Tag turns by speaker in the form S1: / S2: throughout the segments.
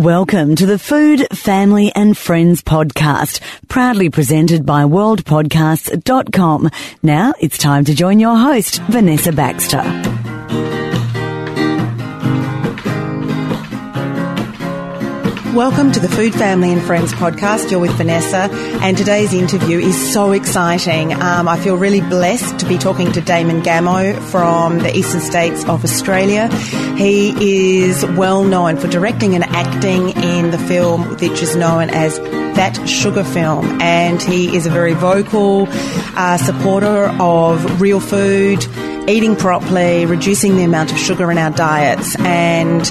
S1: Welcome to the Food, Family and Friends podcast, proudly presented by worldpodcasts.com. Now it's time to join your host, Vanessa Baxter.
S2: Welcome to the Food, Family and Friends podcast. You're with Vanessa, and today's interview is so exciting. Um, I feel really blessed to be talking to Damon Gameau from the eastern states of Australia. He is well known for directing and acting in the film which is known as That Sugar Film, and he is a very vocal uh, supporter of real food eating properly, reducing the amount of sugar in our diets. And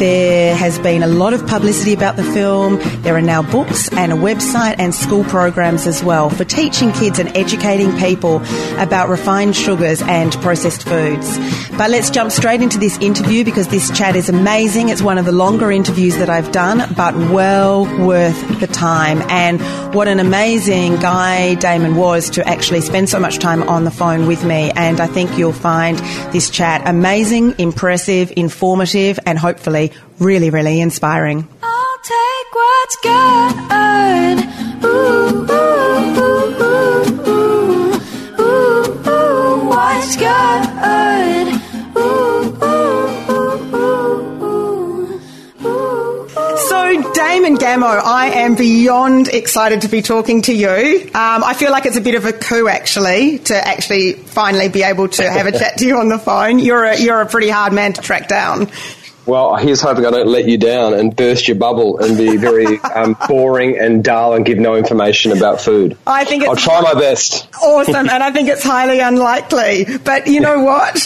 S2: there has been a lot of publicity about the film. There are now books and a website and school programs as well for teaching kids and educating people about refined sugars and processed foods. But let's jump straight into this interview because this chat is amazing. It's one of the longer interviews that I've done, but well worth the time. And what an amazing guy Damon was to actually spend so much time on the phone with me. And I think you'll find this chat amazing, impressive, informative, and hopefully really, really inspiring.
S3: I'll take what's good. Ooh, ooh, ooh, what's good?
S2: Damon Gameau, I am beyond excited to be talking to you. Um, I feel like it's a bit of a coup, actually, to actually finally be able to have a chat to you on the phone. You're a, you're a pretty hard man to track down.
S4: Well, here's hoping I don't let you down and burst your bubble and be very um, boring and dull and give no information about food.
S2: I think it's
S4: I'll try my best.
S2: awesome, and I think it's highly unlikely. But you know what?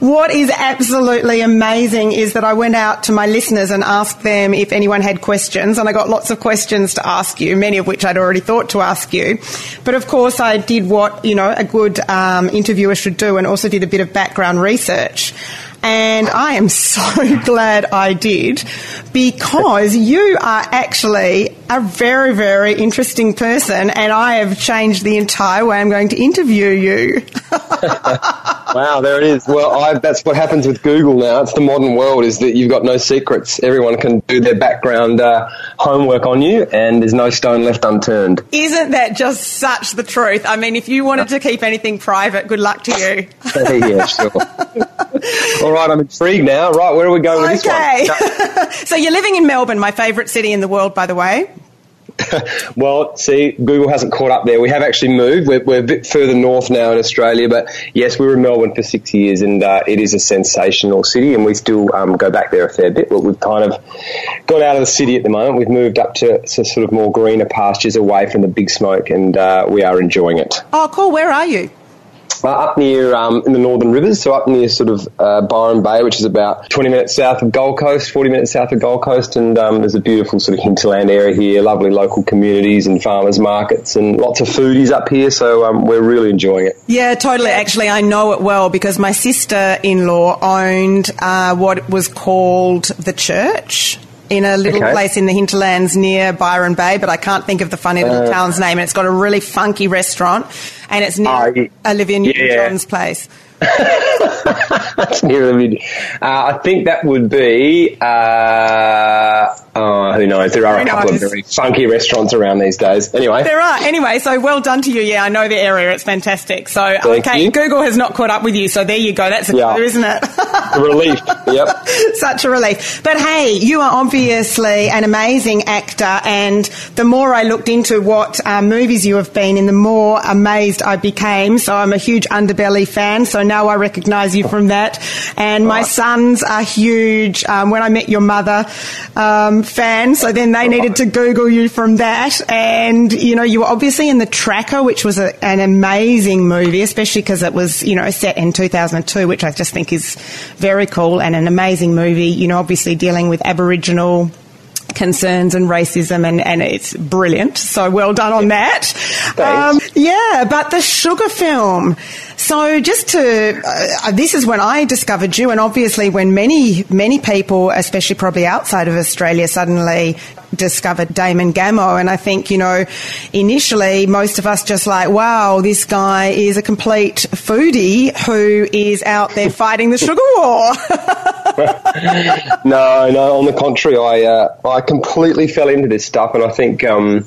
S2: What is absolutely amazing is that I went out to my listeners and asked them if anyone had questions, and I got lots of questions to ask you, many of which I'd already thought to ask you. But of course, I did what you know a good um, interviewer should do, and also did a bit of background research. And I am so glad I did because you are actually a very, very interesting person and I have changed the entire way I'm going to interview you.
S4: Wow, there it is. Well, I, that's what happens with Google now. It's the modern world is that you've got no secrets. Everyone can do their background uh, homework on you and there's no stone left unturned.
S2: Isn't that just such the truth? I mean, if you wanted to keep anything private, good luck to you.
S4: yeah, sure. All right, I'm intrigued now. Right, where are we going with this one? Okay.
S2: So you're living in Melbourne, my favourite city in the world, by the way.
S4: Well, see, Google hasn't caught up there. We have actually moved. We're, we're a bit further north now in Australia, but yes, we were in Melbourne for six years, and uh, it is a sensational city, and we still um, go back there a fair bit. But we've kind of got out of the city at the moment. We've moved up to, sort of more greener pastures away from the big smoke, and uh, we are enjoying it.
S2: Oh, cool. Where are you?
S4: Uh, up near um, in the northern rivers, so up near sort of uh, Byron Bay, which is about 20 minutes south of Gold Coast, 40 minutes south of Gold Coast, and um, there's a beautiful sort of hinterland area here, lovely local communities and farmers markets, and lots of foodies up here. So um, we're really enjoying it.
S2: Yeah, totally. Actually, I know it well because my sister-in-law owned uh, what was called the church in a little
S4: Okay.
S2: place in the hinterlands near Byron Bay, but I can't think of the funny little
S4: Uh,
S2: town's name. And it's got a really funky restaurant, and it's near
S4: ye-
S2: Olivia Newton-John's
S4: yeah.
S2: place.
S4: That's near the mid. Uh, I think that would be. Uh, oh, who knows? There are
S2: Who
S4: a couple
S2: knows?
S4: of very funky restaurants around these days. Anyway,
S2: There are. Anyway, so well done to you. Yeah, I know the area. It's fantastic. So,
S4: Thank
S2: okay,
S4: you.
S2: Google has not caught up with you. So there you go. That's a
S4: Yeah.
S2: clue, isn't it?
S4: relief. Yep.
S2: Such a relief. But hey, you are obviously an amazing actor, and the more I looked into what uh, movies you have been in, the more amazed I became. So I'm a huge Underbelly fan, so now I recognise you from that. And my sons are huge um, When I Met Your Mother um, fan, so then they needed to Google you from that. And, you know, you were obviously in The Tracker, which was a, an amazing movie, especially because it was, you know, set in 2002, which I just think is very cool and an amazing movie, you know, obviously dealing with Aboriginal concerns and racism and, and it's brilliant. So well done on that. Um, yeah, but the sugar film. So just to, uh, this is when I discovered you and obviously when many, many people, especially probably outside of Australia, suddenly discovered Damon Gameau. And I think, you know, initially most of us just like, wow, this guy is a complete foodie who is out there fighting the sugar war.
S4: no, no. On the contrary, I uh, I completely fell into this stuff, and I think um,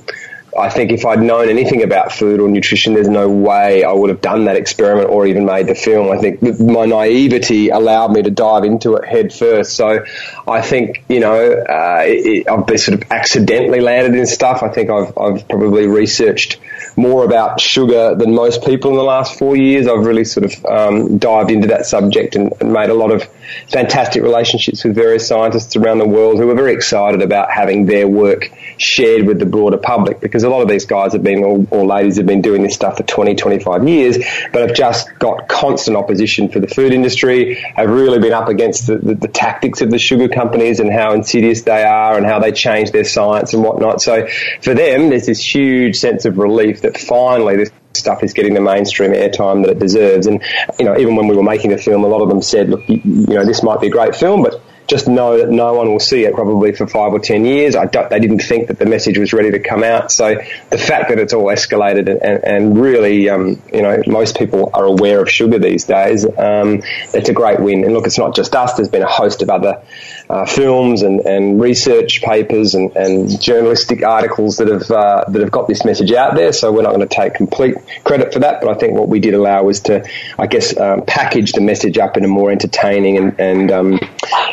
S4: I think if I'd known anything about food or nutrition, there's no way I would have done that experiment or even made the film. I think my naivety allowed me to dive into it head first. So I think, you know, uh, it, I've been sort of accidentally landed in stuff. I think I've, I've probably researched more about sugar than most people in the last four years. I've really sort of um, dived into that subject and, and, made a lot of fantastic relationships with various scientists around the world who are very excited about having their work shared with the broader public because a lot of these guys have been, or, or ladies have been doing this stuff for 20, 25 years, but have just got constant opposition for the food industry, have really been up against the, the, the tactics of the sugar companies and how insidious they are and how they change their science and whatnot. So for them, there's this huge sense of relief that finally this stuff is getting the mainstream airtime that it deserves. And, you know, even when we were making the film, a lot of them said, look, you, you know, this might be a great film, but just know that no one will see it probably for five or ten years. I don't, they didn't think that the message was ready to come out. So the fact that it's all escalated and, and, and really, um, you know, most people are aware of sugar these days. Um, it's a great win. And look, it's not just us. There's been a host of other uh, films and, and research papers and, and journalistic articles that have uh, that have got this message out there. So we're not going to take complete credit for that. But I think what we did allow was to, I guess, um, package the message up in a more entertaining and, and um,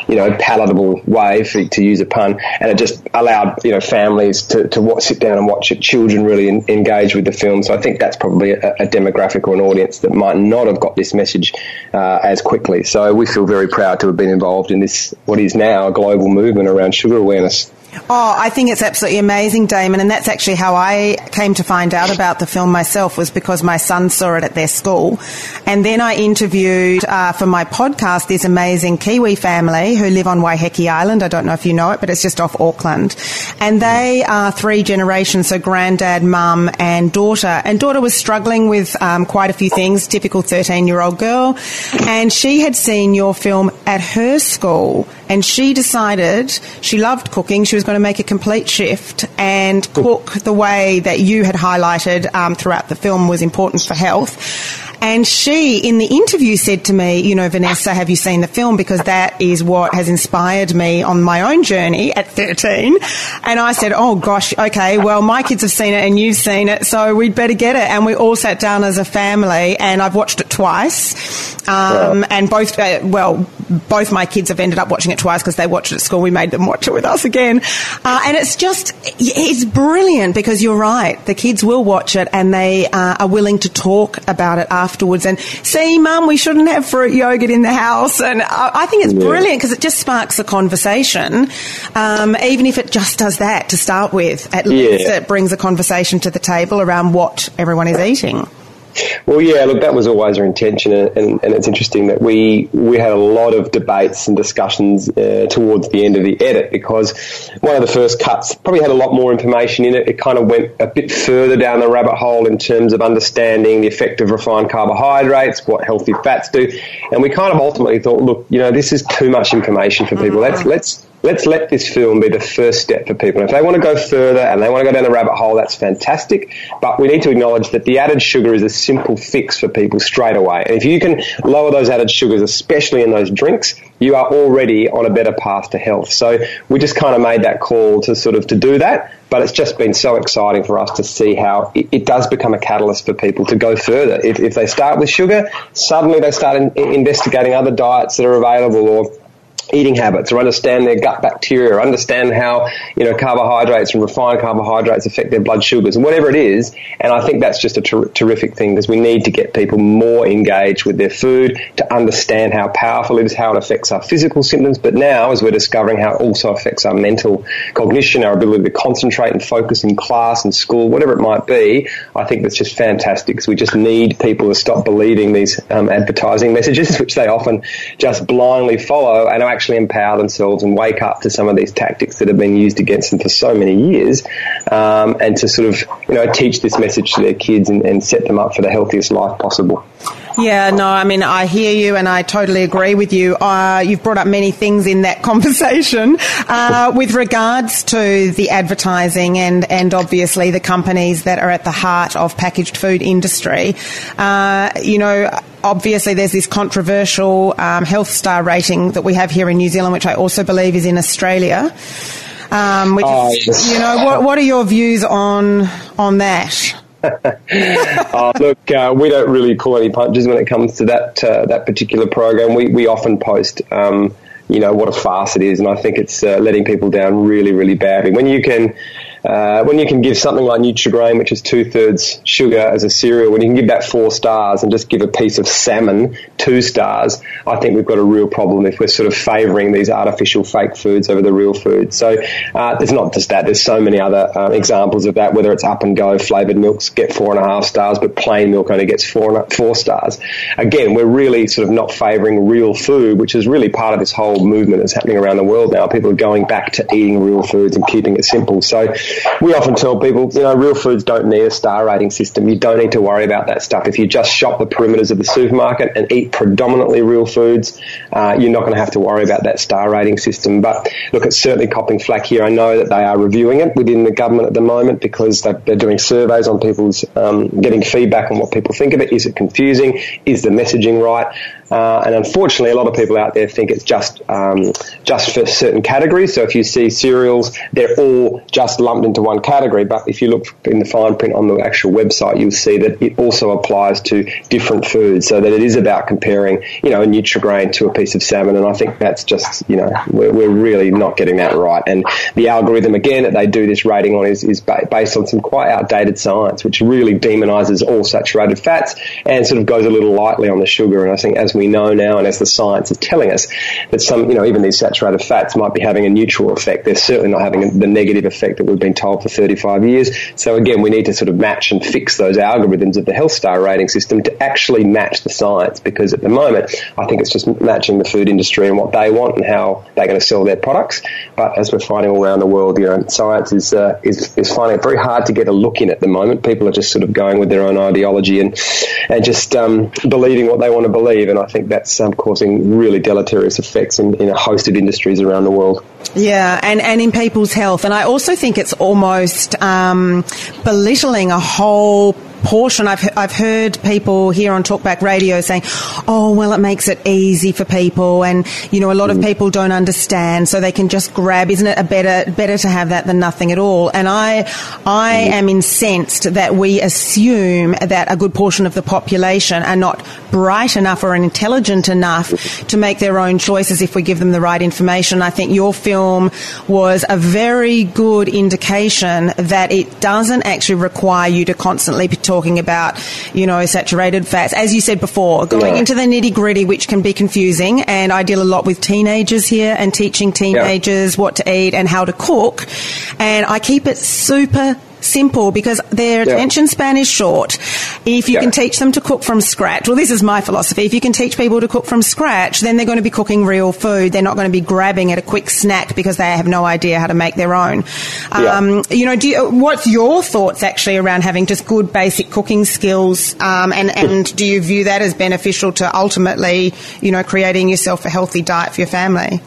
S4: you know palatable way, for, to use a pun, and it just allowed you know families to, to watch, sit down and watch it. Children really in, engage with the film, so I think that's probably a, a, demographic or an audience that might not have got this message uh, as quickly. So we feel very proud to have been involved in this what is now a global movement around sugar awareness.
S2: Oh, I think it's absolutely amazing, Damon, and that's actually how I came to find out about the film myself was because my son saw it at their school, and then I interviewed uh, for my podcast this amazing Kiwi family who live on Waiheke Island. I don't know if you know it, but it's just off Auckland, and they are three generations, so granddad, mum, and daughter. And daughter was struggling with um, quite a few things, typical thirteen-year-old girl, and she had seen your film at her school, and she decided she loved cooking. She was was going to make a complete shift and cook the way that you had highlighted um, throughout the film was important for health. And she, in the interview, said to me, you know, Vanessa, have you seen the film? Because that is what has inspired me on my own journey at 13. And I said, oh gosh, okay, well, my kids have seen it and you've seen it, so we'd better get it. And we all sat down as a family and I've watched it twice. Um, And both, uh, well, both my kids have ended up watching it twice because they watched it at school. We made them watch it with us again. Uh, and it's just, it's brilliant because you're right. The kids will watch it and they uh, are willing to talk about it after afterwards and see, mum, we shouldn't have fruit yogurt in the house. And I, I think it's yeah. brilliant because it just sparks a conversation. Um, even if it just does that to start with, at yeah. least it brings a conversation to the table around what everyone is eating.
S4: Well, yeah, look, that was always our intention, and, and, and, it's interesting that we we had a lot of debates and discussions uh, towards the end of the edit because one of the first cuts probably had a lot more information in it. It kind of went a bit further down the rabbit hole in terms of understanding the effect of refined carbohydrates, what healthy fats do, and we kind of ultimately thought, look, you know, this is too much information for people. Let's let's let's let this film be the first step for people. If they want to go further and they want to go down the rabbit hole, that's fantastic. But we need to acknowledge that the added sugar is a simple fix for people straight away. And if you can lower those added sugars, especially in those drinks, you are already on a better path to health. So we just kind of made that call to sort of to do that. But it's just been so exciting for us to see how it, it does become a catalyst for people to go further. If, if they start with sugar, suddenly they start in, investigating other diets that are available or eating habits or understand their gut bacteria or understand how, you know, carbohydrates and refined carbohydrates affect their blood sugars and whatever it is. And I think that's just a ter- terrific thing because we need to get people more engaged with their food to understand how powerful it is, how it affects our physical symptoms. But now, as we're discovering how it also affects our mental cognition, our ability to concentrate and focus in class and school, whatever it might be, I think that's just fantastic because we just need people to stop believing these um, advertising messages, which they often just blindly follow and actually empower themselves and wake up to some of these tactics that have been used against them for so many years, um, and to sort of you know teach this message to their kids and, and set them up for the healthiest life possible.
S2: Yeah, no, I mean, I hear you and I totally agree with you. Uh, you've brought up many things in that conversation uh, with regards to the advertising and, and obviously the companies that are at the heart of packaged food industry. Uh, you know, obviously there's this controversial um, health star rating that we have here in New Zealand, which I also believe is in Australia. Um, which
S4: Oh, yes.
S2: you know, what, what are your views on on that?
S4: Uh, look, uh, we don't really pull any punches when it comes to that uh, that particular program. We we often post, um, you know, what a farce it is, and I think it's uh, letting people down really, really badly. When you can. Uh, when you can give something like Nutrigrain, which is two thirds sugar as a cereal, when you can give that four stars and just give a piece of salmon two stars, I think we've got a real problem if we're sort of favouring these artificial fake foods over the real food. So uh, there's not just that. There's so many other um, examples of that. Whether it's up and go flavoured milks get four and a half stars, but plain milk only gets four and a, four stars. Again, we're really sort of not favouring real food, which is really part of this whole movement that's happening around the world now. People are going back to eating real foods and keeping it simple. So we often tell people, you know, real foods don't need a star rating system. You don't need to worry about that stuff. If you just shop the perimeters of the supermarket and eat predominantly real foods, uh, you're not going to have to worry about that star rating system. But look, it's certainly copping flack here. I know that they are reviewing it within the government at the moment because they're, doing surveys on people's, um, getting feedback on what people think of it. Is it confusing? Is the messaging right? Uh, and unfortunately, a lot of people out there think it's just um, just for certain categories. So if you see cereals, they're all just lumped into one category. But if you look in the fine print on the actual website, you'll see that it also applies to different foods. So that it is about comparing, you know, a Nutrigrain to a piece of salmon. And I think that's just, you know, we're, we're really not getting that right. And the algorithm again that they do this rating on is, is ba- based on some quite outdated science, which really demonises all saturated fats and sort of goes a little lightly on the sugar. And I think as we know now, and as the science is telling us, that some, you know, even these saturated fats might be having a neutral effect. They're certainly not having the negative effect that we've been told for 35 years. So again, we need to sort of match and fix those algorithms of the health star rating system to actually match the science because at the moment, I think it's just matching the food industry and what they want and how they're going to sell their products. But as we're finding all around the world, you know, science is, uh, is, is finding it very hard to get a look in at the moment. People are just sort of going with their own ideology and, and just um, believing what they want to believe. And I think that's um, causing really deleterious effects in, in a host of industries around the world.
S2: Yeah, and, and in people's health. And I also think it's almost um, belittling a whole portion. I've, I've heard people here on Talkback Radio saying, oh, well, it makes it easy for people. And, you know, a lot of mm. people don't understand, so they can just grab, isn't it a better, better to have that than nothing at all? And I, I mm. am incensed that we assume that a good portion of the population are not bright enough or intelligent enough to make their own choices if we give them the right information. I think your film was a very good indication that it doesn't actually require you to constantly be talking about, you know, saturated fats. As you said before, going
S4: Yeah.
S2: into the nitty gritty, which can be confusing. And I deal a lot with teenagers here and teaching teenagers what to eat and how to cook. And I keep it super simple because their
S4: Yeah.
S2: attention span is short. If you
S4: Yeah.
S2: can teach them to cook from scratch, well, this is my philosophy. If you can teach people to cook from scratch, then they're going to be cooking real food. They're not going to be grabbing at a quick snack because they have no idea how to make their own.
S4: Yeah.
S2: Um, you know, do you, what's your thoughts actually around having just good basic cooking skills? Um, and, and do you view that as beneficial to ultimately, you know, creating yourself a healthy diet for your family?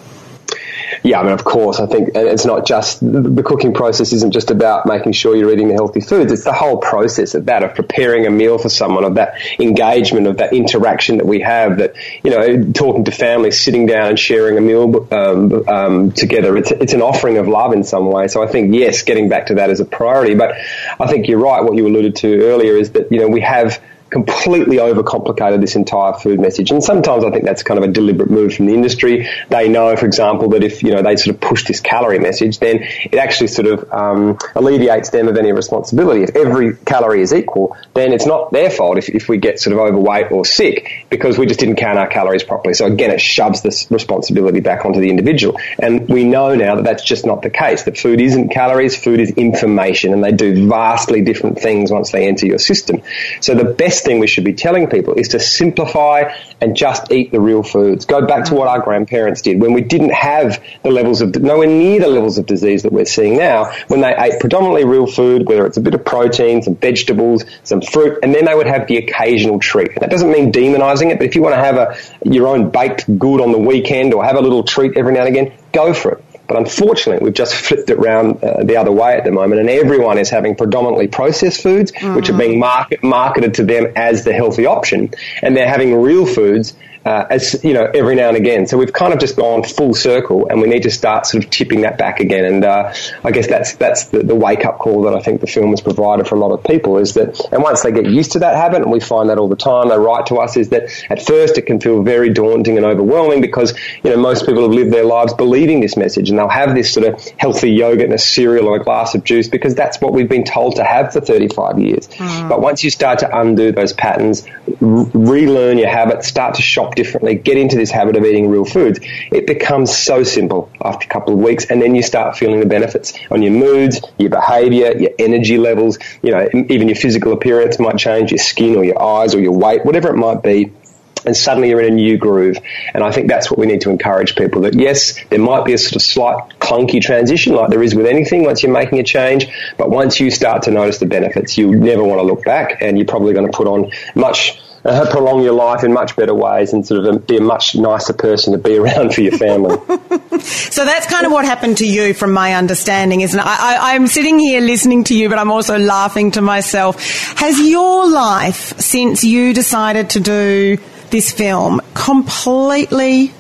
S4: Yeah, I mean, of course, I think it's not just the cooking process isn't just about making sure you're eating the healthy foods. It's the whole process of that, of preparing a meal for someone, of that engagement, of that interaction that we have, that, you know, talking to families, sitting down and sharing a meal um, um, together. It's, it's an offering of love in some way. So I think, yes, getting back to that is a priority. But I think you're right. What you alluded to earlier is that, you know, we have completely overcomplicated this entire food message. And sometimes I think that's kind of a deliberate move from the industry. They know, for example, that if, you know, they sort of push this calorie message, then it actually sort of um, alleviates them of any responsibility. If every calorie is equal, then it's not their fault if, if we get sort of overweight or sick because we just didn't count our calories properly. So again, it shoves this responsibility back onto the individual. And we know now that that's just not the case. That food isn't calories, food is information, and they do vastly different things once they enter your system. So the best thing we should be telling people is to simplify and just eat the real foods. Go back to what our grandparents did when we didn't have the levels of, nowhere near the levels of disease that we're seeing now, when they ate predominantly real food, whether it's a bit of protein, some vegetables, some fruit, and then they would have the occasional treat. That doesn't mean demonizing it, but if you want to have a, your own baked good on the weekend or have a little treat every now and again, go for it. But unfortunately, we've just flipped it around uh, the other way at the moment, and everyone is having predominantly processed foods, mm. which are being market, marketed to them as the healthy option, and they're having real foods uh, as you know every now and again. So we've kind of just gone full circle, and we need to start sort of tipping that back again. And uh, I guess that's that's the, the wake up call that I think the film has provided for a lot of people is that, and once they get used to that habit, and we find that all the time, they write to us is that at first it can feel very daunting and overwhelming because you know most people have lived their lives believing this message, and they'll have this sort of healthy yogurt and a cereal or a glass of juice because that's what we've been told to have for 35 years. Mm. But once you start to undo those patterns, relearn your habits, start to shop differently, get into this habit of eating real foods, it becomes so simple after a couple of weeks. And then you start feeling the benefits on your moods, your behavior, your energy levels, you know, even your physical appearance might change, your skin or your eyes or your weight, whatever it might be and suddenly you're in a new groove. And I think that's what we need to encourage people that yes, there might be a sort of slight clunky transition like there is with anything once you're making a change, but once you start to notice the benefits, you never want to look back and you're probably going to put on much uh, prolong your life in much better ways and sort of be a much nicer person to be around for your family.
S2: so that's kind of what happened to you, from my understanding, isn't it? I, am sitting here listening to you, but I'm also laughing to myself. Has your life, since you decided to do this film, completely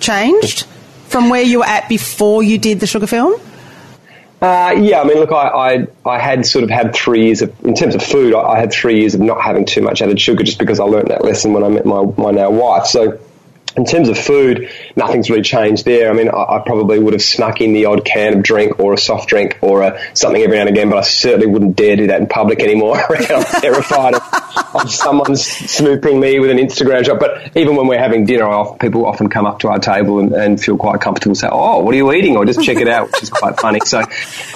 S2: changed from where you were at before you did the sugar film?
S4: Uh, yeah, I mean, look, I, I, I had sort of had three years of, in terms of food, I, I, had three years of not having too much added sugar just because I learned that lesson when I met my, my now wife. So in terms of food, nothing's really changed there. I mean, I, I, probably would have snuck in the odd can of drink or a soft drink or a, something every now and again, but I certainly wouldn't dare do that in public anymore. I'm terrified of, of, someone snooping me with an Instagram shot. But even when we're having dinner, people often come up to our table and, and, feel quite comfortable say, "Oh, what are you eating?" or just check it out, which is quite funny. So,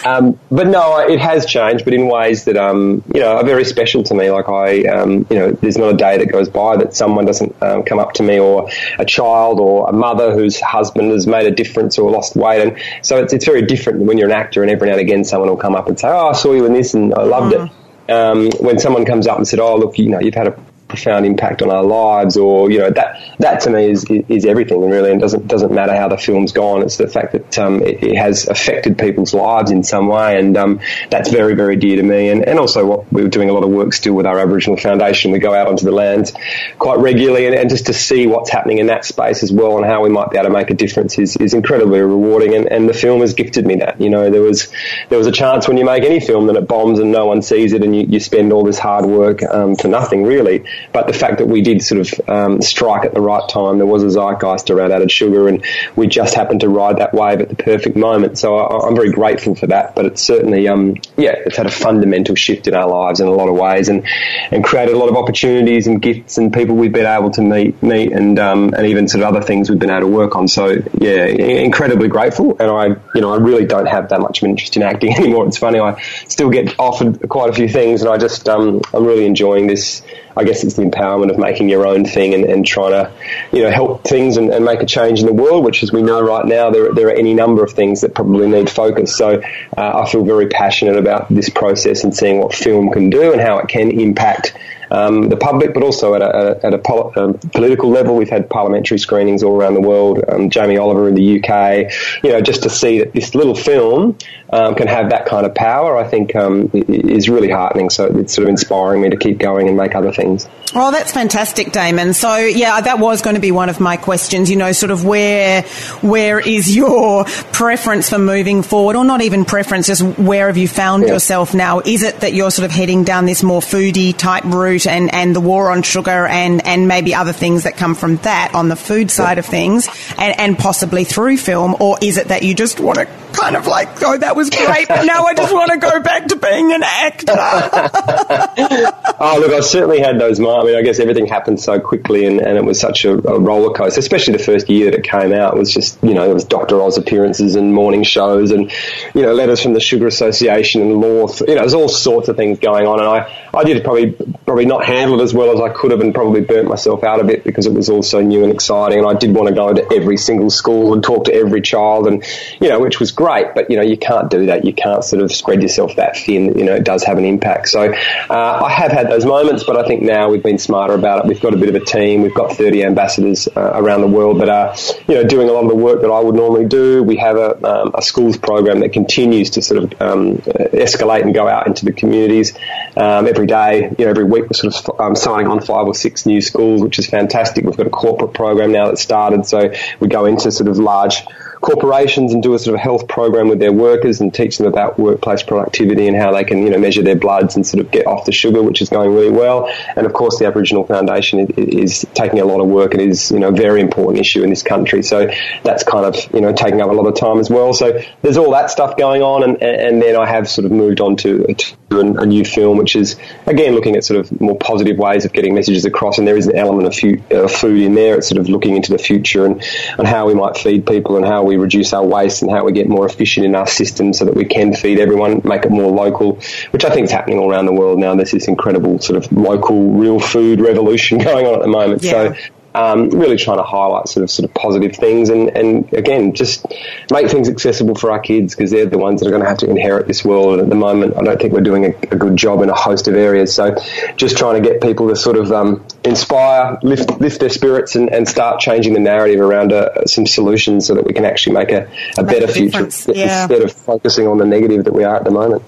S4: um, but no, it has changed, but in ways that um, you know are very special to me. Like I, um, you know, there's not a day that goes by that someone doesn't um, come up to me or a child or a mother whose husband has made a difference or lost weight. And so it's, it's very different when you're an actor and every now and again someone will come up and say, oh, I saw you in this and I loved mm. it. Um, when someone comes up and said, "Oh, look, you know, you've had a profound impact on our lives, or you know that that to me is is everything, really, and doesn't doesn't matter how the film's gone. It's the fact that um, it, it, has affected people's lives in some way, and um, that's very very dear to me. And, and also, what we're doing a lot of work still with our Aboriginal Foundation. We go out onto the lands quite regularly, and, and just to see what's happening in that space as well, and how we might be able to make a difference is, is incredibly rewarding. And, and the film has gifted me that. You know, there was there was a chance when you make any film that it bombs and no one sees it, and you, you spend all this hard work um, for nothing really. But the fact that we did sort of um, strike at the right time, there was a zeitgeist around added sugar, and we just happened to ride that wave at the perfect moment. So I, am very grateful for that. But it's certainly, um, yeah, it's had a fundamental shift in our lives in a lot of ways, and and created a lot of opportunities and gifts and people we've been able to meet, meet, and um, and even sort of other things we've been able to work on. So yeah, incredibly grateful. And I, you know, I really don't have that much of an interest in acting anymore. It's funny, I still get offered quite a few things, and I just, um, I'm really enjoying this I guess it's the empowerment of making your own thing and, and trying to, you know, help things and, and, make a change in the world, which as we know right now, there, there are any number of things that probably need focus. So uh, I feel very passionate about this process and seeing what film can do and how it can impact um, the public, but also at a, at a pol- um, political level. We've had parliamentary screenings all around the world. Um, Jamie Oliver in the UK, you know, just to see that this little film um, can have that kind of power, I think um, is really heartening. So it's sort of inspiring me to keep going and make other things.
S2: Oh, that's fantastic, Damon. So yeah, that was going to be one of my questions. You know, sort of where where is your preference for moving forward, or not even preference, just where have you found yeah. yourself now? Is it that you're sort of heading down this more foodie type route, and and the war on sugar, and and maybe other things that come from that on the food side of things, and and possibly through film, or is it that you just want to kind of like, oh, that was great, but now I just want to go back to being an actor.
S4: oh, look, I've certainly had those moments. I mean, I guess everything happened so quickly and, and it was such a, a roller coaster, especially the first year that it came out. It was just, you know, there was Dr. Oz appearances and morning shows and, you know, letters from the Sugar Association and law. You know, there's all sorts of things going on. And I, I did probably, probably not handle it as well as I could have and probably burnt myself out a bit because it was all so new and exciting. And I did want to go to every single school and talk to every child and, you know, which was great. But, you know, you can't do that. You can't sort of spread yourself that thin. You know, it does have an impact. So uh, I have had those moments, but I think now we've been smarter about it. We've got a bit of a team. We've got 30 ambassadors uh, around the world that are, you know, doing a lot of the work that I would normally do. We have a, um, a schools program that continues to sort of um, escalate and go out into the communities um, every day. You know, every week we're sort of um, signing on five or six new schools, which is fantastic. We've got a corporate program now that started, so we go into sort of large corporations and do a sort of health program with their workers and teach them about workplace productivity and how they can, you know, measure their bloods and sort of get off the sugar, which is going really well. And of course, the Aboriginal Foundation is, is taking a lot of work and is, you know, a very important issue in this country. So that's kind of, you know, taking up a lot of time as well. So there's all that stuff going on. And, and then I have sort of moved on to, to a, new film, which is, again, looking at sort of more positive ways of getting messages across. And there is an element of uh, food in there. It's sort of looking into the future and, and how we might feed people and how we reduce our waste and how we get more efficient in our system so that we can feed everyone, make it more local, which I think is happening all around the world now. There's this incredible sort of local real food revolution going on at the moment. Yeah. So um, really trying to highlight sort of sort of positive things and, and again just make things accessible for our kids because they're the ones that are going to have to inherit this world. And at the moment I don't think we're doing a, a good job in a host of areas. So just trying to get people to sort of um, inspire lift lift their spirits and, and start changing the narrative around uh, some solutions so that we can actually make a, a better future yeah. instead of focusing on the negative that we are at the moment.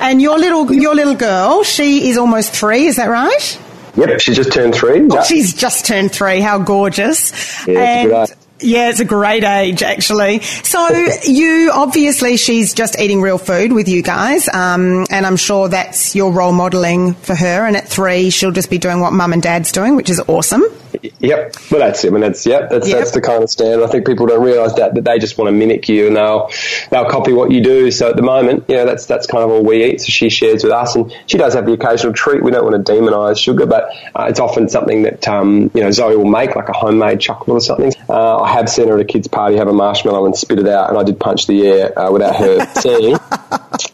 S2: And your little your little girl she is almost three is that right
S4: Yep, she just turned three.
S2: Oh, she's just turned three. How gorgeous!
S4: Yeah, and
S2: yeah, it's a great age actually. So you obviously she's just eating real food with you guys, um, and I'm sure that's your role modelling for her. And at three, she'll just be doing what mum and dad's doing, which is awesome.
S4: Yep, well that's it. I mean, that's yep, that's yep. that's the kind of stand. I think people don't realise that that they just want to mimic you and they'll they'll copy what you do. So at the moment, you know, that's that's kind of all we eat. So she shares with us, and she does have the occasional treat. We don't want to demonise sugar, but uh, it's often something that um, you know Zoe will make, like a homemade chocolate or something. Uh, I have seen her at a kids' party have a marshmallow and spit it out, and I did punch the air uh, without her seeing.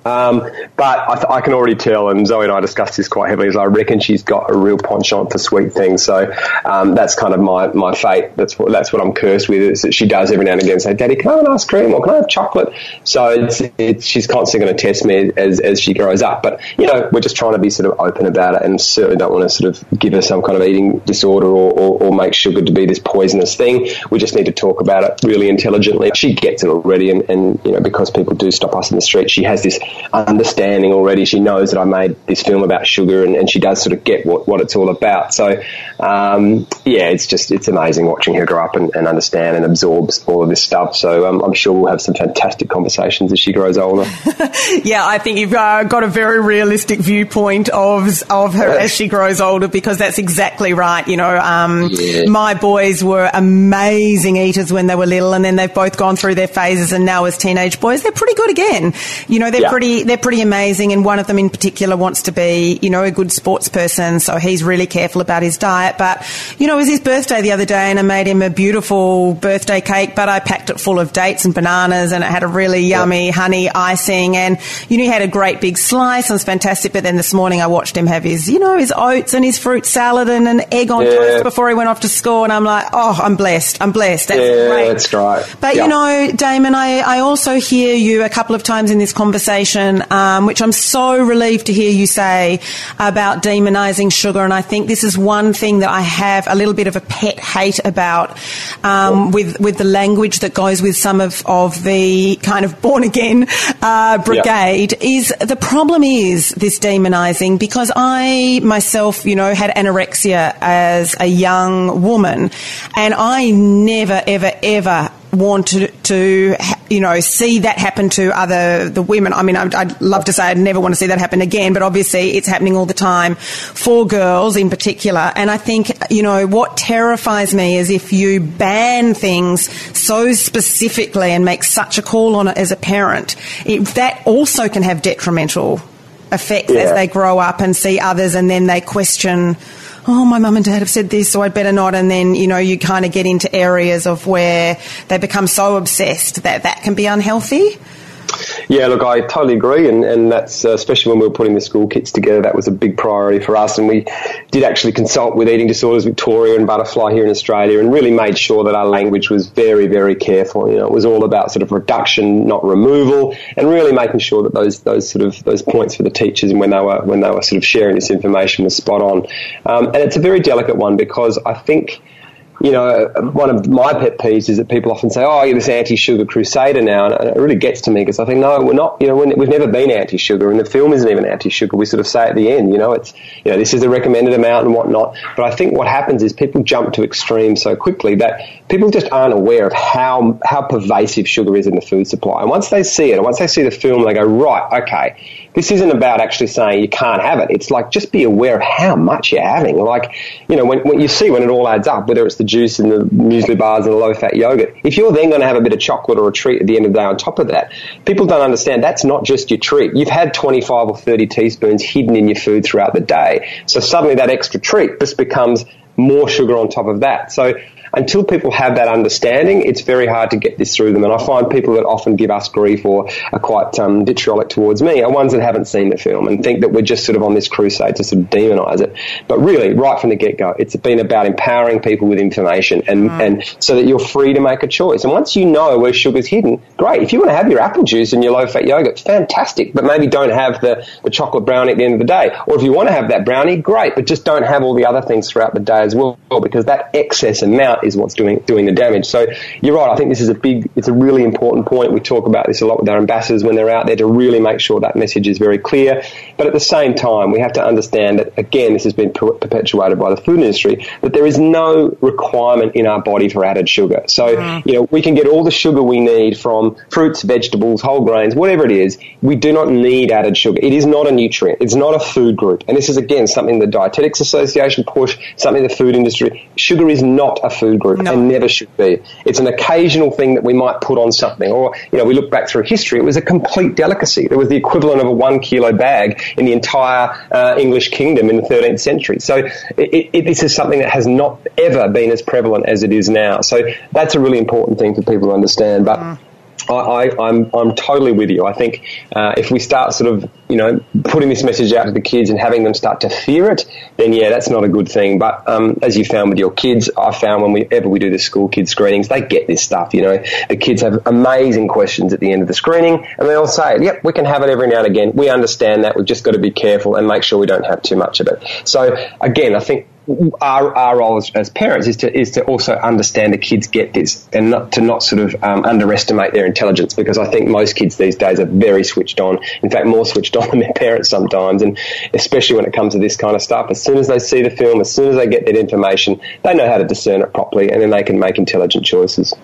S4: Um, but I, th- I, can already tell, and Zoe and I discussed this quite heavily, is I reckon she's got a real penchant for sweet things. So um, that's kind of my, my fate. That's what that's what I'm cursed with. Is that she does every now and again say, "Daddy, can I have an ice cream or can I have chocolate?" So it's, it's, she's constantly going to test me as as she grows up. But you know, we're just trying to be sort of open about it, and certainly don't want to sort of give her some kind of eating disorder or, or, or make sugar to be this poisonous thing. We just need to talk about it really intelligently. She gets it already, and, and you know, because people do stop us in the street, she has this understanding already. She knows that I made this film about sugar, and, and she does sort of get what, what it's all about. So, um, yeah, it's just it's amazing watching her grow up and, and understand and absorb all of this stuff. So um, I'm sure we'll have some fantastic conversations as she grows older.
S2: yeah, I think you've uh, got a very realistic viewpoint of of her as she grows older because that's exactly right. You know, um, yeah. my boys were amazing eaters when they were little, and then they've both gone through their phases, and now as teenage boys, they're pretty good again. You know, they're yeah. pretty they're pretty amazing, and one of them in particular wants to be you know a good sports person, so he's really careful about his diet. But you know, was his birthday the other day, and I made him a beautiful birthday cake, but I packed it full of dates and bananas, and it had a really yummy honey icing, and you know, he had a great big slice, and it was fantastic. But then this morning, I watched him have his you know his oats and his fruit salad and an egg on yeah. toast before he went off to school, and I'm like, oh, I'm blessed, I'm blessed. That's
S4: yeah,
S2: great.
S4: that's right.
S2: But you know, Damon, I I also hear you a couple of times in this conversation, um, which I'm so relieved to hear you say about demonising sugar. And I think this is one thing that I have a little bit of a pet hate about um, with with the language that goes with some of, of the kind of born again uh, brigade. Is the problem is this demonising because I myself, you know, had anorexia as a young woman, and I never, ever, ever want to, to you know, see that happen to other the women. I mean, I'd, I'd, love to say I'd never want to see that happen again, but obviously it's happening all the time for girls in particular. And I think you know what terrifies me is if you ban things so specifically and make such a call on it as a parent, it, that also can have detrimental effects
S4: Yeah.
S2: as they grow up and see others, and then they question oh, my mum and dad have said this, so I'd better not. And then, you know, you kind of get into areas of where they become so obsessed that that can be unhealthy.
S4: Yeah, look, I totally agree, and, and that's uh, especially when we were putting the school kits together. That was a big priority for us, and we did actually consult with Eating Disorders Victoria and Butterfly here in Australia, and really made sure that our language was very, very careful. You know, it was all about sort of reduction, not removal, and really making sure that those those sort of those points for the teachers and when they were when they were sort of sharing this information was spot on. Um, and it's a very delicate one because I think you know, one of my pet peeves is that people often say, "Oh, you're this anti-sugar crusader now," and it really gets to me because I think, no, we're not. You know, we've never been anti-sugar, and the film isn't even anti-sugar. We sort of say at the end, you know, it's you know, this is the recommended amount and whatnot. But I think what happens is people jump to extremes so quickly that people just aren't aware of how how pervasive sugar is in the food supply. And once they see it, once they see the film, they go, right, okay. This isn't about actually saying you can't have it. It's like just be aware of how much you're having. Like, you know, when, when you see when it all adds up, whether it's the juice and the muesli bars and the low fat yogurt, if you're then going to have a bit of chocolate or a treat at the end of the day on top of that, people don't understand that's not just your treat. You've had 25 or 30 teaspoons hidden in your food throughout the day. So suddenly that extra treat just becomes more sugar on top of that. So until people have that understanding, it's very hard to get this through them. And I find people that often give us grief or are quite um, vitriolic towards me are ones that haven't seen the film and think that we're just sort of on this crusade to sort of demonise it. But really, right from the get go, it's been about empowering people with information and, and so that you're free to make a choice. And once you know where sugar's hidden, great. If you want to have your apple juice and your low fat yogurt, fantastic. But maybe don't have the, the chocolate brownie at the end of the day. Or if you want to have that brownie, great. But just don't have all the other things throughout the day as well because that excess amount is what's doing doing the damage. So you're right. I think this is a big, it's a really important point. We talk about this a lot with our ambassadors when they're out there to really make sure that message is very clear. But at the same time, we have to understand that again, this has been per- perpetuated by the food industry that there is no requirement in our body for added sugar. So mm-hmm. you know we can get all the sugar we need from fruits, vegetables, whole grains, whatever it is. We do not need added sugar. It is not a nutrient. It's not a food group. And this is again something the Dietetics Association push, something the food industry. Sugar is not a food group
S2: No.
S4: and never should be. It's an occasional thing that we might put on something. Or, you know, we look back through history, it was a complete delicacy. It was the equivalent of a one kilo bag in the entire uh, English kingdom in the 13th century. So it, it, this is something that has not ever been as prevalent as it is now. So that's a really important thing for people to understand. But I, I, I'm I'm totally with you. I think uh, if we start sort of you know putting this message out to the kids and having them start to fear it, then yeah, that's not a good thing. But um, as you found with your kids, I found whenever we do the school kids screenings, they get this stuff. You know, the kids have amazing questions at the end of the screening, and they all say, "Yep, we can have it every now and again. We understand that. We've just got to be careful and make sure we don't have too much of it." So again, I think our, our role as, as parents is to is to also understand the kids get this and not to not sort of um, underestimate their intelligence because I think most kids these days are very switched on. In fact, more switched on than their parents sometimes, and especially when it comes to this kind of stuff. As soon as they see the film, as soon as they get that information, they know how to discern it properly, and then they can make intelligent choices.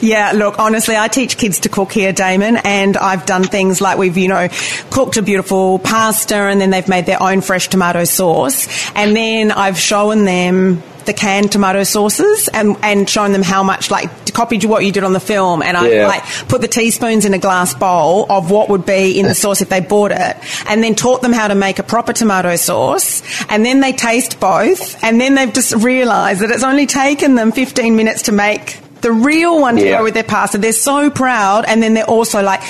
S2: Yeah, look, honestly, I teach kids to cook here, Damon, and I've done things like we've, you know, cooked a beautiful pasta and then they've made their own fresh tomato sauce. And then I've shown them the canned tomato sauces and, and shown them how much, like, copied what you did on the film. And I,
S4: Yeah.
S2: like, put the teaspoons in a glass bowl of what would be in the sauce if they bought it, and then taught them how to make a proper tomato sauce. And then they taste both, and then they've just realised that it's only taken them 15 minutes to make the real one to
S4: Yeah.
S2: go with their pastor. They're so proud, and then they're also like,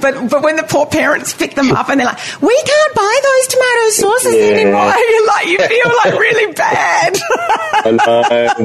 S2: but but when the poor parents pick them up and they're like, we can't buy those tomato sauces
S4: Yeah.
S2: anymore. You're like, you feel like really bad.
S4: And,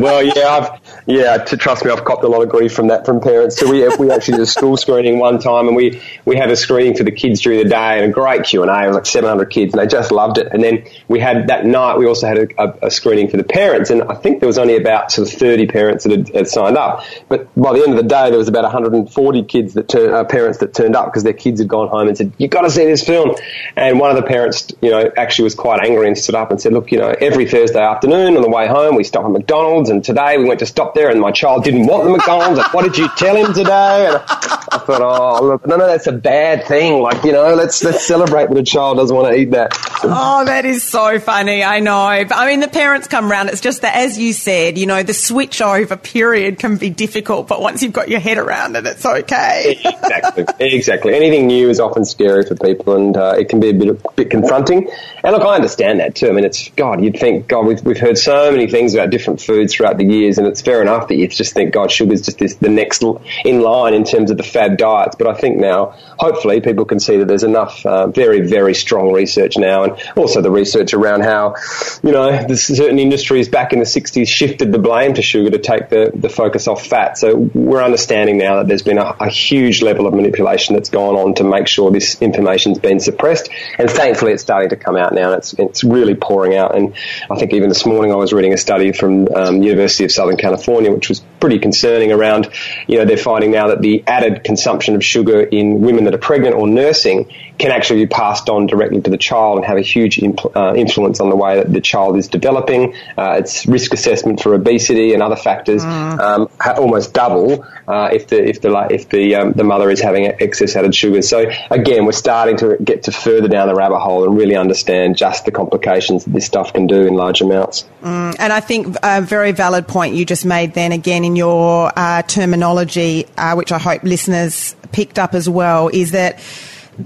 S4: well, yeah, I've, yeah. To trust me, I've copped a lot of grief from that from parents. So we we actually did a school screening one time, and we we had a screening for the kids during the day, and a great Q and A. It was like 700 kids, and they just loved it. And then we had that night, we also had a, a, a screening for the parents, and I think there was only about sort of 30 parents that had, had signed up. But by the end of the day, there was about 140 kids that turn, uh, parents that turned up because their kids had gone home and said, "You've got to see this film." And one of the parents, you know, actually was quite angry and stood up and said, "Look, you know, every Thursday afternoon on the way home, we stop at McDonald's, and today we went to stop there, and my child didn't want the McDonald's. and what did you tell him today?" And I thought, "Oh, look, no, no, that's a bad thing. Like, you know, let's let's celebrate that a child doesn't want to eat that."
S2: Oh, that is so funny. I know. But I mean, the parents come round. It's just that, as you said, you know, the switch over period can be difficult, but once you've got your head around it, it's okay.
S4: exactly. Exactly. Anything new is often scary for people, and uh, it can be a bit, a bit confronting. And look, I understand that too. I mean, it's God. You'd think God. We've we've heard so many things about different foods throughout the years, and it's fair enough that you just think God, sugar's just this the next in line in terms of the fad diets. But I think now, hopefully, people can see that there's enough uh, very very strong research now, and also the research around how you know certain industries back in the 60s shifted the blame to sugar to take the the focus off fat. So we're understanding now that there's been a, a huge level of manipulation that's gone on to make sure this information's been suppressed, and thankfully it's starting to come out now. And it's it's really pouring out. And I think even this morning I was reading a study from um, University of Southern California, which was pretty concerning. Around, you know, they're finding now that the added consumption of sugar in women that are pregnant or nursing can actually be passed on directly to the child and have a huge impl- uh, influence on the way that the child is developing. Uh, its risk assessment for obesity and other factors mm. um, ha- almost double uh, if the if the if the um, the mother is having excess added sugar. So again, we're starting to get to further down the rabbit hole and really understand just the complications that this stuff can do in large amounts.
S2: Mm, and I think a very valid point you just made then again in your uh, terminology, uh, which I hope listeners picked up as well, is that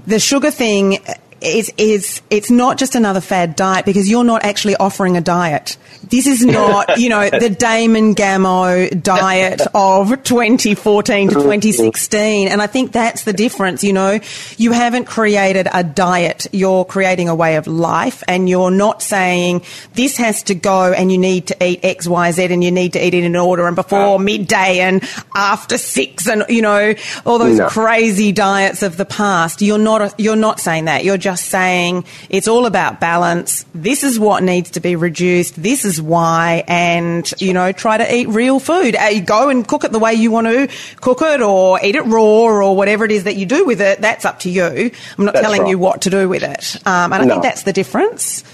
S2: the sugar thing is is it's not just another fad diet because you're not actually offering a diet. This is not, you know, the Damon Gameau diet of 2014 to 2016. And I think that's the difference, you know. You haven't created a diet. You're creating a way of life and you're not saying this has to go and you need to eat X, Y, Z and you need to eat it in order and before midday and after six and, you know, all those no. crazy diets of the past. You're not, you're not saying that. You're just saying it's all about balance. This is what needs to be reduced. This is why. And, you know, try to eat real food. Uh, go and cook it the way you want to cook it or eat it raw or whatever it is that you do with it. That's up to you. I'm not that's telling right. you what to do with it. Um, and I no. think that's the difference.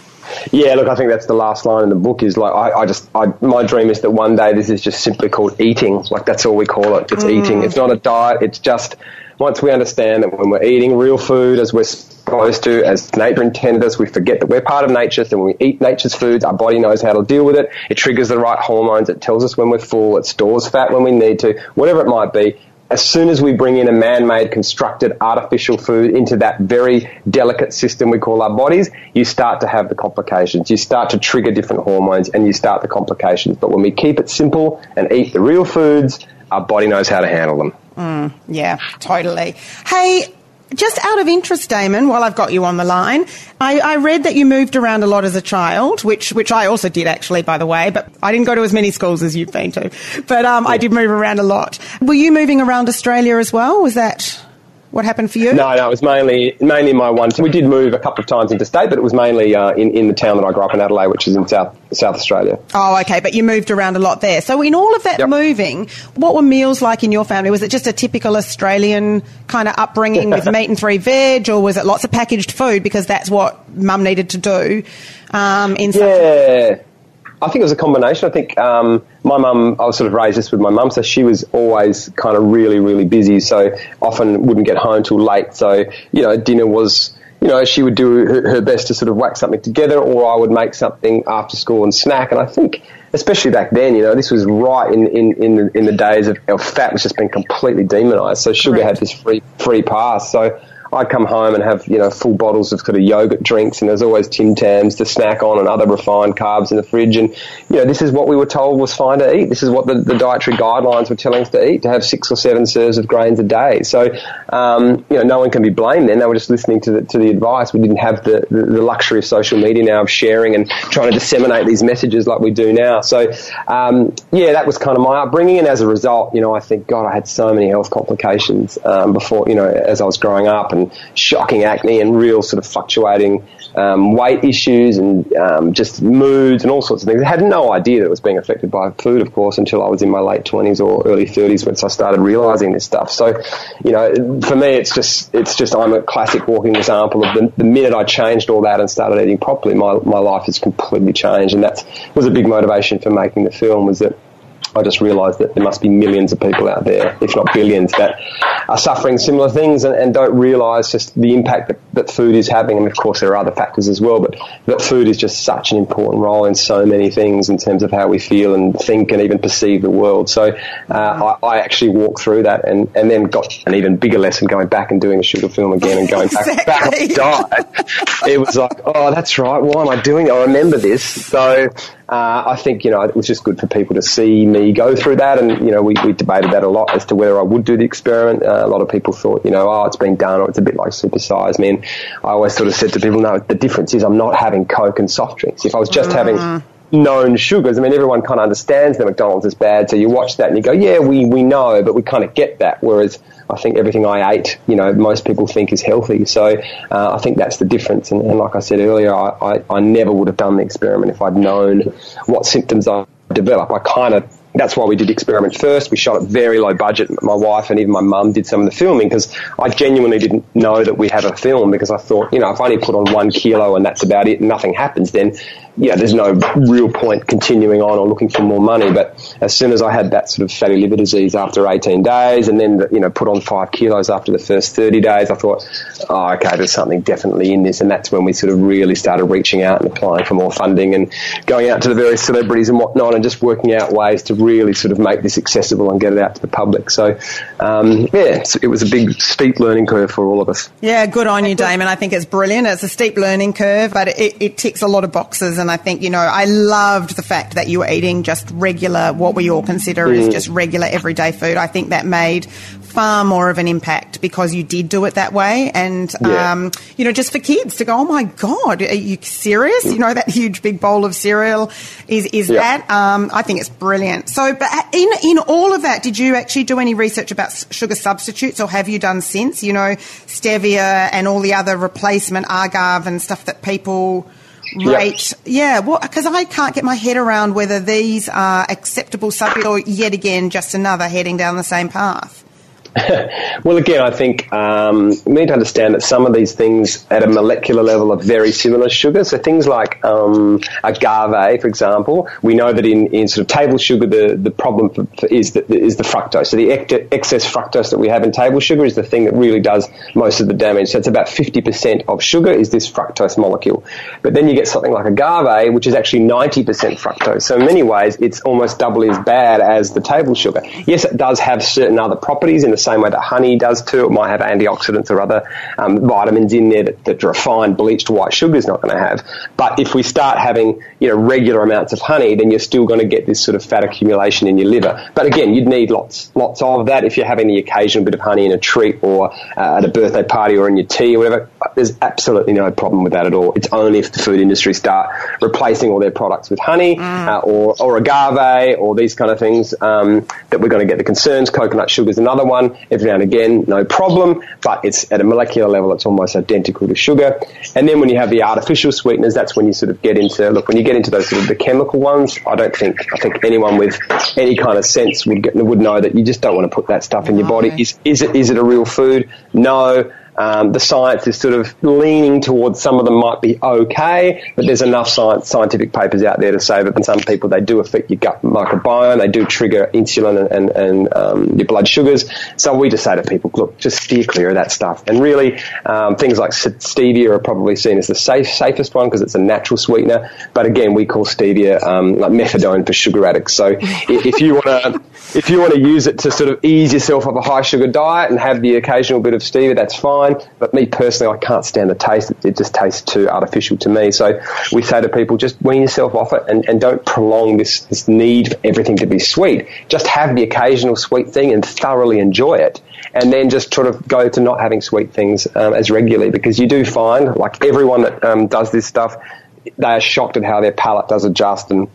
S4: Yeah, look, I think that's the last line in the book is like, I, I just, I, my dream is that one day this is just simply called eating. Like, that's all we call it. It's mm. eating. It's not a diet. It's just, once we understand that when we're eating real food as we're supposed to, as nature intended us, we forget that we're part of nature. So when we eat nature's foods, our body knows how to deal with it. It triggers the right hormones. It tells us when we're full. It stores fat when we need to, whatever it might be. As soon as we bring in a man-made, constructed, artificial food into that very delicate system we call our bodies, you start to have the complications. You start to trigger different hormones and you start the complications. But when we keep it simple and eat the real foods, our body knows how to handle them.
S2: Mm, yeah, totally. Hey, just out of interest, Damon, while I've got you on the line, I, I, read that you moved around a lot as a child, which which I also did actually, by the way. But I didn't go to as many schools as you've been to. But um, yeah. I did move around a lot. Were you moving around Australia as well? Was that what happened for you?
S4: No, no, it was mainly mainly my one. We did move a couple of times interstate, but it was mainly uh, in in the town that I grew up in, Adelaide, which is in South South Australia.
S2: Oh, okay, but you moved around a lot there. So, in all of that yep. moving, what were meals like in your family? Was it just a typical Australian kind of upbringing with meat and three veg, or was it lots of packaged food because that's what Mum needed to do? Um, in
S4: yeah. I think it was a combination. I think um, my mum, I was sort of raised this with my mum, so she was always kind of really, really busy, so often wouldn't get home till late. So, you know, dinner was, you know, she would do her, her best to sort of whack something together, or I would make something after school and snack. And I think, especially back then, you know, this was right in, in, in, the, in the days of, of fat, which has been completely demonized. So sugar had this free, free pass. So, I'd come home and have, you know, full bottles of sort of yogurt drinks and there's always Tim Tams to snack on and other refined carbs in the fridge. And, you know, this is what we were told was fine to eat. This is what the, the dietary guidelines were telling us to eat, to have six or seven serves of grains a day. So, um, you know, no one can be blamed then. They were just listening to the, to the advice. We didn't have the, the, luxury of social media now of sharing and trying to disseminate these messages like we do now. So, um, yeah, that was kind of my upbringing. And as a result, you know, I think, God, I had so many health complications um, before, you know, as I was growing up and and shocking acne and real sort of fluctuating um, weight issues and um, just moods and all sorts of things. I had no idea that it was being affected by food, of course, until I was in my late 20s or early 30s once I started realizing this stuff. So, you know, for me, it's just, it's just, I'm a classic walking example of the, the minute I changed all that and started eating properly, my, my life has completely changed. And that was a big motivation for making the film was that I just realised that there must be millions of people out there, if not billions, that are suffering similar things and, and don't realise just the impact that, that food is having. And of course, there are other factors as well, but that food is just such an important role in so many things in terms of how we feel and think and even perceive the world. So uh, I, I, actually walked through that and, and then got an even bigger lesson going back and doing a sugar film again and going back, exactly. back on diet. It was like, oh, that's right. Why am I doing it? I remember this. So uh, I think you know it was just good for people to see me go through that, and you know we, we debated that a lot as to whether I would do the experiment. Uh, a lot of people thought you know oh it's been done or it's a bit like supersize me, and I always sort of said to people no the difference is I'm not having Coke and soft drinks. If I was just mm. having known sugars. I mean, everyone kind of understands that McDonald's is bad, so you watch that and you go, yeah, we, we know, but we kind of get that. Whereas I think everything I ate, you know, most people think is healthy. So uh, I think that's the difference. And, and like I said earlier, I, I, I, never would have done the experiment if I'd known what symptoms I develop. I kind of that's why we did the experiment first. We shot it very low budget. My wife and even my mum did some of the filming because I genuinely didn't know that we have a film because I thought, you know, if I only put on one kilo and that's about it nothing happens, then yeah, there's no real point continuing on or looking for more money. But as soon as I had that sort of fatty liver disease after 18 days and then, you know, put on five kilos after the first 30 days, I thought, oh, okay, there's something definitely in this. And that's when we sort of really started reaching out and applying for more funding and going out to the various celebrities and whatnot and just working out ways to really sort of make this accessible and get it out to the public. So, um, yeah, it was a big, steep learning curve for all of us.
S2: Yeah, good on you, Damon. I think it's brilliant. It's a steep learning curve, but it, it ticks a lot of boxes and I think, you know, I loved the fact that you were eating just regular, what we all consider mm. is just regular everyday food. I think that made far more of an impact because you did do it that way. And, yeah. um, you know, just for kids to go, oh my God, are you serious? You know, that huge big bowl of cereal is, is yeah. that? Um, I think it's brilliant. So, but in, in all of that, did you actually do any research about sugar substitutes or have you done since? You know, stevia and all the other replacement agave and stuff that people rate. Yeah, well, because I can't get my head around whether these are acceptable subjects or yet again just another heading down the same path.
S4: well, again, I think um, we need to understand that some of these things at a molecular level are very similar sugar. So things like um, agave, for example, we know that in, in sort of table sugar, the, the problem for, for is, the, is the fructose. So the excess fructose that we have in table sugar is the thing that really does most of the damage. So it's about 50% of sugar is this fructose molecule. But then you get something like agave, which is actually 90% fructose. So in many ways, it's almost doubly as bad as the table sugar. Yes, it does have certain other properties in the same way that honey does too. It might have antioxidants or other um, vitamins in there that, that refined bleached white sugar is not going to have. But if we start having you know regular amounts of honey, then you're still going to get this sort of fat accumulation in your liver. But again, you'd need lots lots of that if you're having the occasional bit of honey in a treat or uh, at a birthday party or in your tea or whatever. There's absolutely no problem with that at all. It's only if the food industry start replacing all their products with honey mm. uh, or, or agave or these kind of things um, that we're going to get the concerns. Coconut sugar is another one every now and again, no problem, but it's at a molecular level, it's almost identical to sugar. And then when you have the artificial sweeteners, that's when you sort of get into, look, when you get into those sort of the chemical ones, I don't think, I think anyone with any kind of sense would get, would know that you just don't want to put that stuff in your body. Is, is it, is it a real food? No. Um, the science is sort of leaning towards some of them might be okay, but there's enough science, scientific papers out there to say that in some people they do affect your gut microbiome, they do trigger insulin and, and, and um, your blood sugars. So we just say to people, look, just steer clear of that stuff. And really, um, things like stevia are probably seen as the safe, safest one because it's a natural sweetener. But again, we call stevia um, like methadone for sugar addicts. So if you want to if you want to use it to sort of ease yourself off a high sugar diet and have the occasional bit of stevia, that's fine. But me personally, I can't stand the taste. It just tastes too artificial to me. So we say to people, just wean yourself off it and, and don't prolong this, this need for everything to be sweet. Just have the occasional sweet thing and thoroughly enjoy it. And then just sort of go to not having sweet things um, as regularly because you do find, like everyone that um, does this stuff, they are shocked at how their palate does adjust and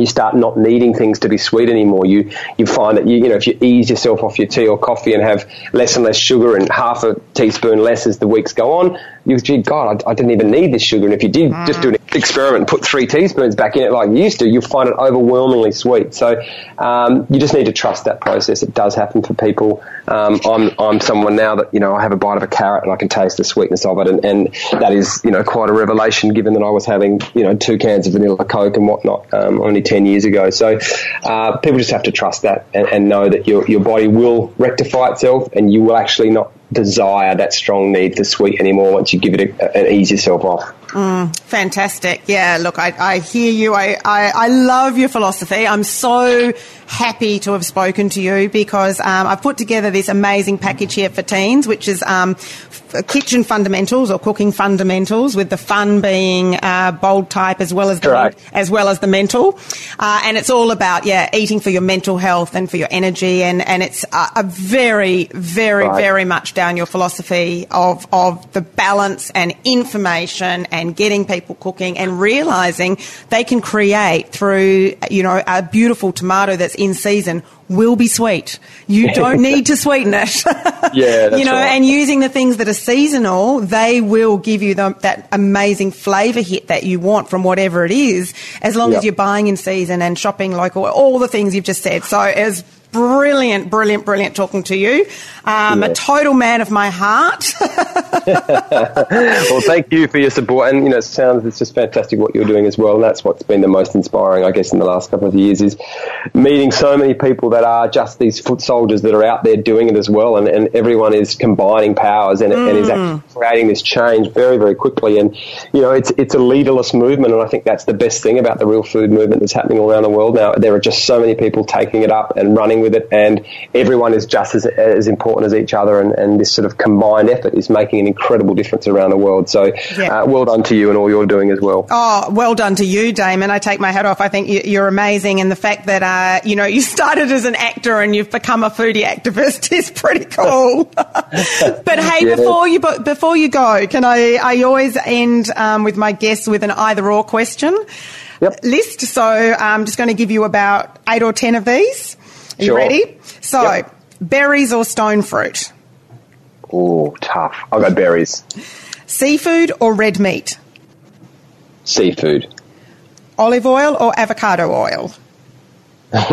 S4: you start not needing things to be sweet anymore. You you find that you you know if you ease yourself off your tea or coffee and have less and less sugar and half a teaspoon less as the weeks go on, you gee God, I, I didn't even need this sugar. And if you did just do an experiment and put three teaspoons back in it like you used to, you'll find it overwhelmingly sweet. So um, you just need to trust that process. It does happen for people. Um, I'm I'm someone now that you know I have a bite of a carrot and I can taste the sweetness of it, and, and that is you know quite a revelation given that I was having you know two cans of vanilla Coke and whatnot um, only ten years ago. So uh, people just have to trust that and, and know that your your body will rectify itself, and you will actually not desire that strong need for sweet anymore once you give it a, and ease yourself off.
S2: Mm, Fantastic. Yeah, look, I, I hear you. I, I, I love your philosophy. I'm so happy to have spoken to you because um, I've put together this amazing package here for teens, which is um, f- kitchen fundamentals or cooking fundamentals, with the fun being uh, bold type as well as the as well as the mental. Uh, and it's all about yeah, eating for your mental health and for your energy, and and it's a, a very, very,
S4: Right.
S2: very much down your philosophy of of the balance and information and getting people cooking and realizing they can create through you know a beautiful tomato that's in season will be sweet. You don't need to sweeten it.
S4: Yeah, that's
S2: you know,
S4: right.
S2: and using the things that are seasonal, they will give you the, that amazing flavour hit that you want from whatever it is, as long
S4: Yep.
S2: as you're buying in season and shopping local, all the things you've just said. So was brilliant, brilliant, brilliant talking to you. Um, A total man of my heart.
S4: well, thank you for your support, and you know, it sounds it's just fantastic what you're doing as well. And that's what's been the most inspiring, I guess, in the last couple of years is meeting so many people that are just these foot soldiers that are out there doing it as well, and, and everyone is combining powers and, and is actually creating this change very, very quickly. And you know, it's it's a leaderless movement, and I think that's the best thing about the real food movement that's happening all around the world now. There are just so many people taking it up and running with it, and everyone is just as as important as each other, and, and this sort of combined effort is making an incredible difference around the world. So,
S2: Yeah.
S4: uh, well done to you and all you're doing as well.
S2: Oh, well done to you, Damon. I take my hat off. I think you- you're amazing. And the fact that, uh, you know, you started as an actor and you've become a foodie activist is pretty cool. but hey,
S4: Yeah.
S2: before you, before you go, can I, I always end, um, with my guests with an either or question
S4: Yep.
S2: list. So I'm just going to give you about eight or ten of these. Are you ready? So
S4: Yep.
S2: berries or stone fruit?
S4: Oh, tough. I'll go berries.
S2: Seafood or red meat?
S4: Seafood.
S2: Olive oil or avocado oil?
S4: Uh,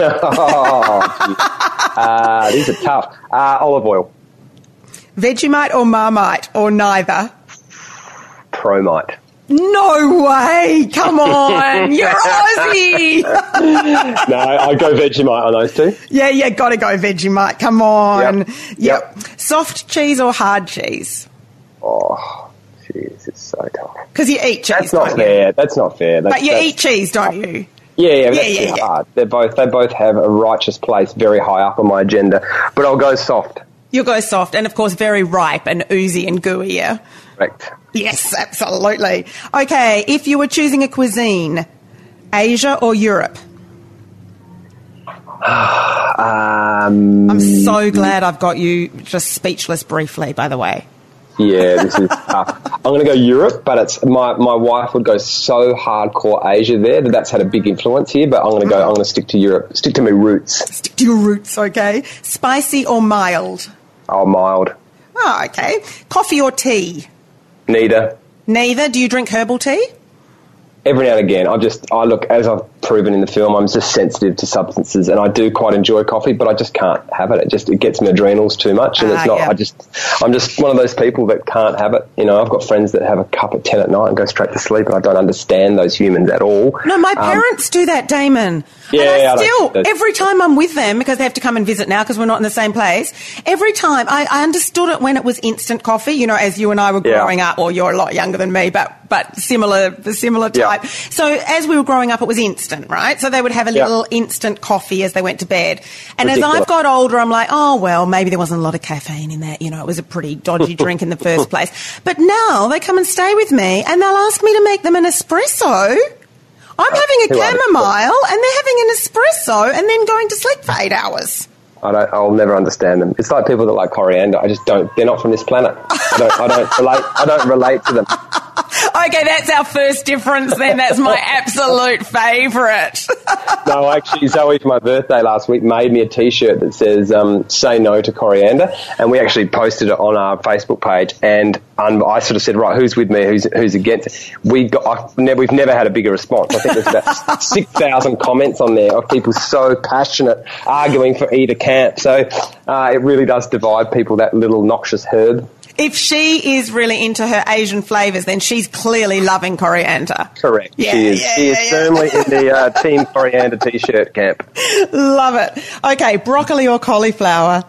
S4: these are tough. Uh, olive oil.
S2: Vegemite or Marmite or neither?
S4: Promite.
S2: No way! Come on, you're Aussie.
S4: no, I go Vegemite on those two.
S2: yeah, yeah, gotta go Vegemite. Come on.
S4: Yep.
S2: Yep.
S4: Yep.
S2: Soft cheese or hard cheese?
S4: Oh, jeez, it's so tough.
S2: Because you eat cheese.
S4: That's not
S2: don't you?
S4: fair. That's not fair. That's,
S2: But you eat cheese, don't you?
S4: Yeah, yeah,
S2: Yeah, yeah, yeah.
S4: hard. They're both they both have a righteous place very high up on my agenda. But I'll go soft.
S2: You'll go soft, and of course, very ripe and oozy and gooey. Yeah.
S4: Correct.
S2: Yes, absolutely. Okay, if you were choosing a cuisine, Asia or Europe?
S4: Um,
S2: I'm so glad I've got you just speechless briefly. By the way.
S4: yeah, this is tough. I'm going to go Europe, but it's my my wife would go so hardcore Asia there that that's had a big influence here. But I'm going to go. I'm going to stick to Europe. Stick to my roots.
S2: Stick to your roots, okay? Spicy or mild?
S4: Oh, mild.
S2: Oh, okay. Coffee or tea?
S4: Neither.
S2: Neither. Do you drink herbal tea?
S4: Every now and again, I just I look as I've proven in the film, I'm just sensitive to substances, and I do quite enjoy coffee, but I just can't have it. It just it gets my adrenals too much, and
S2: Ah,
S4: it's not.
S2: yeah.
S4: I just I'm just one of those people that can't have it. You know, I've got friends that have a cup at ten at night and go straight to sleep, and I don't understand those humans at all.
S2: No, my
S4: Um,
S2: parents do that, Damon.
S4: Yeah,
S2: and I
S4: I
S2: still,
S4: that's-
S2: every time I'm with them, because they have to come and visit now because we're not in the same place, every time I, I understood it when it was instant coffee, you know, as you and I were
S4: Yeah.
S2: growing up, or you're a lot younger than me, but, but similar, similar
S4: Yeah.
S2: So as we were growing up, it was instant, right? So they would have a
S4: Yeah.
S2: little instant coffee as they went to bed. And as I've got older, I'm like, oh, well, maybe there wasn't a lot of caffeine in that. You know, it was a pretty dodgy drink in the first place. But now they come and stay with me and they'll ask me to make them an espresso. I'm uh, having a chamomile and they're having an espresso and then going to sleep for eight hours.
S4: I don't. I'll never understand them. It's like people that like coriander. I just don't. They're not from this planet. I don't. I don't relate. I don't relate to them.
S2: okay, that's our first difference then. That's my absolute favourite.
S4: no, actually, Zoe for my birthday last week made me a T-shirt that says um, "Say no to coriander," and we actually posted it on our Facebook page. And um, I sort of said, "Right, who's with me? Who's who's against?" We got never, we've never had a bigger response. I think there's about six thousand comments on there of people so passionate arguing for either camp. So uh, it really does divide people. That little noxious herb
S2: if she is really into her Asian flavours, then she's clearly loving coriander.
S4: Correct. Yeah, she is. Yeah, she is yeah, firmly in the uh, Team Coriander t-shirt camp.
S2: Love it. Okay, broccoli or cauliflower?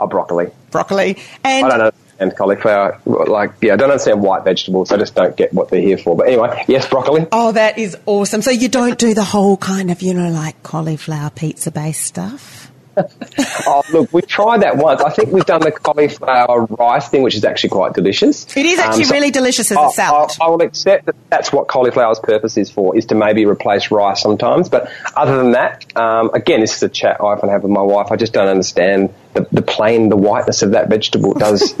S4: Oh, broccoli.
S2: Broccoli. And
S4: I don't know and cauliflower. Like, yeah, I don't understand white vegetables. I just don't get what they're here for. But anyway, yes, broccoli.
S2: Oh, that is awesome. So you don't do the whole kind of, you know, like cauliflower pizza based stuff?
S4: oh, look, we tried that once. I think we've done the cauliflower rice thing, which is actually quite delicious.
S2: It is actually um, so really delicious as a salad.
S4: I, I, will accept that that's what cauliflower's purpose is for, is to maybe replace rice sometimes. But other than that, um, again, this is a chat I often have with my wife. I just don't understand the, the plain, the whiteness of that vegetable. Does.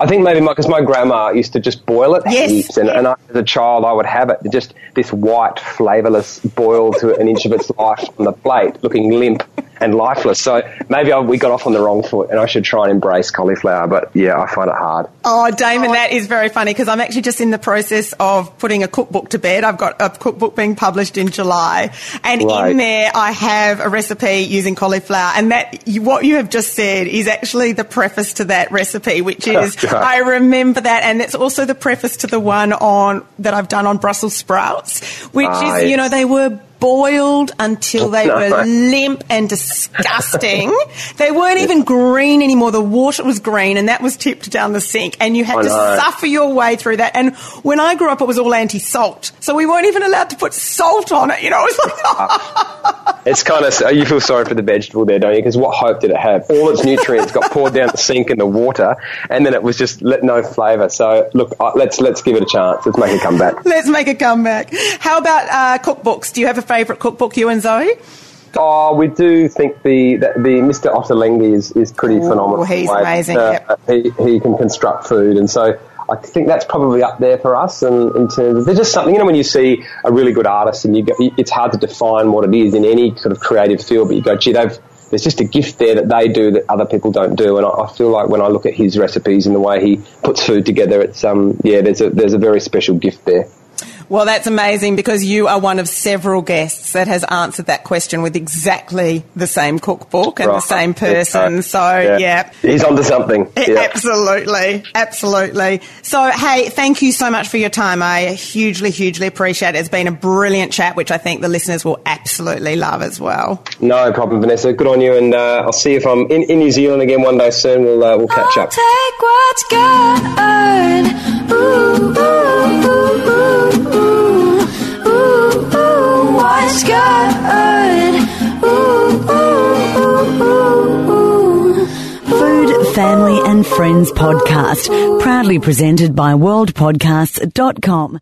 S4: I think maybe because my, my, grandma used to just boil it
S2: yes.
S4: heaps, and, and I, as a child I would have it just this white, flavourless boil to an inch of its life on the plate, looking limp and lifeless. So maybe I, we got off on the wrong foot, and I should try and embrace cauliflower. But yeah, I find it hard.
S2: Oh, Damon, that is very funny because I'm actually just in the process of putting a cookbook to bed. I've got a cookbook being published in July, and right. in there I have a recipe using cauliflower. And that what you have just said is actually the preface to that recipe, which is I remember that, and it's also the preface to the one on that I've done on Brussels sprouts, which is you know they were boiled until they were limp and disgusting. they weren't even green anymore. The water was green and that was tipped down the sink and you had oh, to suffer your way through that. And when I grew up, it was all anti-salt. So we weren't even allowed to put salt on it. You know, it was
S4: like, uh, it's kind of, you feel sorry for the vegetable there, don't you? Because what hope did it have? All its nutrients got poured down the sink in the water and then it was just let no flavour. So look, let's, let's give it a chance. Let's make a comeback.
S2: Let's make a comeback. How about uh, cookbooks? Do you have a favourite cookbook, you and Zoe?
S4: Oh, we do think the the, the Mr. Ottolenghi is, is pretty Ooh, phenomenal.
S2: He's amazing. Uh, yep.
S4: he, he can construct food, and so I think that's probably up there for us. And in terms of, there's just something, you know, when you see a really good artist and you go, it's hard to define what it is in any sort of creative field, but you go, gee, they've, there's just a gift there that they do that other people don't do. And I, I, feel like when I look at his recipes and the way he puts food together, it's, um, yeah, there's a, there's a very special gift there.
S2: Well, that's amazing because you are one of several guests that has answered that question with exactly the same cookbook and right. the same person. So, yeah. yeah.
S4: He's onto something.
S2: Yeah. Absolutely. Absolutely. So, hey, thank you so much for your time. I hugely, hugely appreciate it. It's been a brilliant chat, which I think the listeners will absolutely love as well.
S4: No problem, Vanessa. Good on you. And uh, I'll see you if I'm in, in, New Zealand again one day soon. We'll, uh, we'll catch
S3: I'll
S4: up.
S3: Take what's good. Ooh, ooh,
S1: Food, Family and Friends podcast, proudly presented by worldpodcasts.com.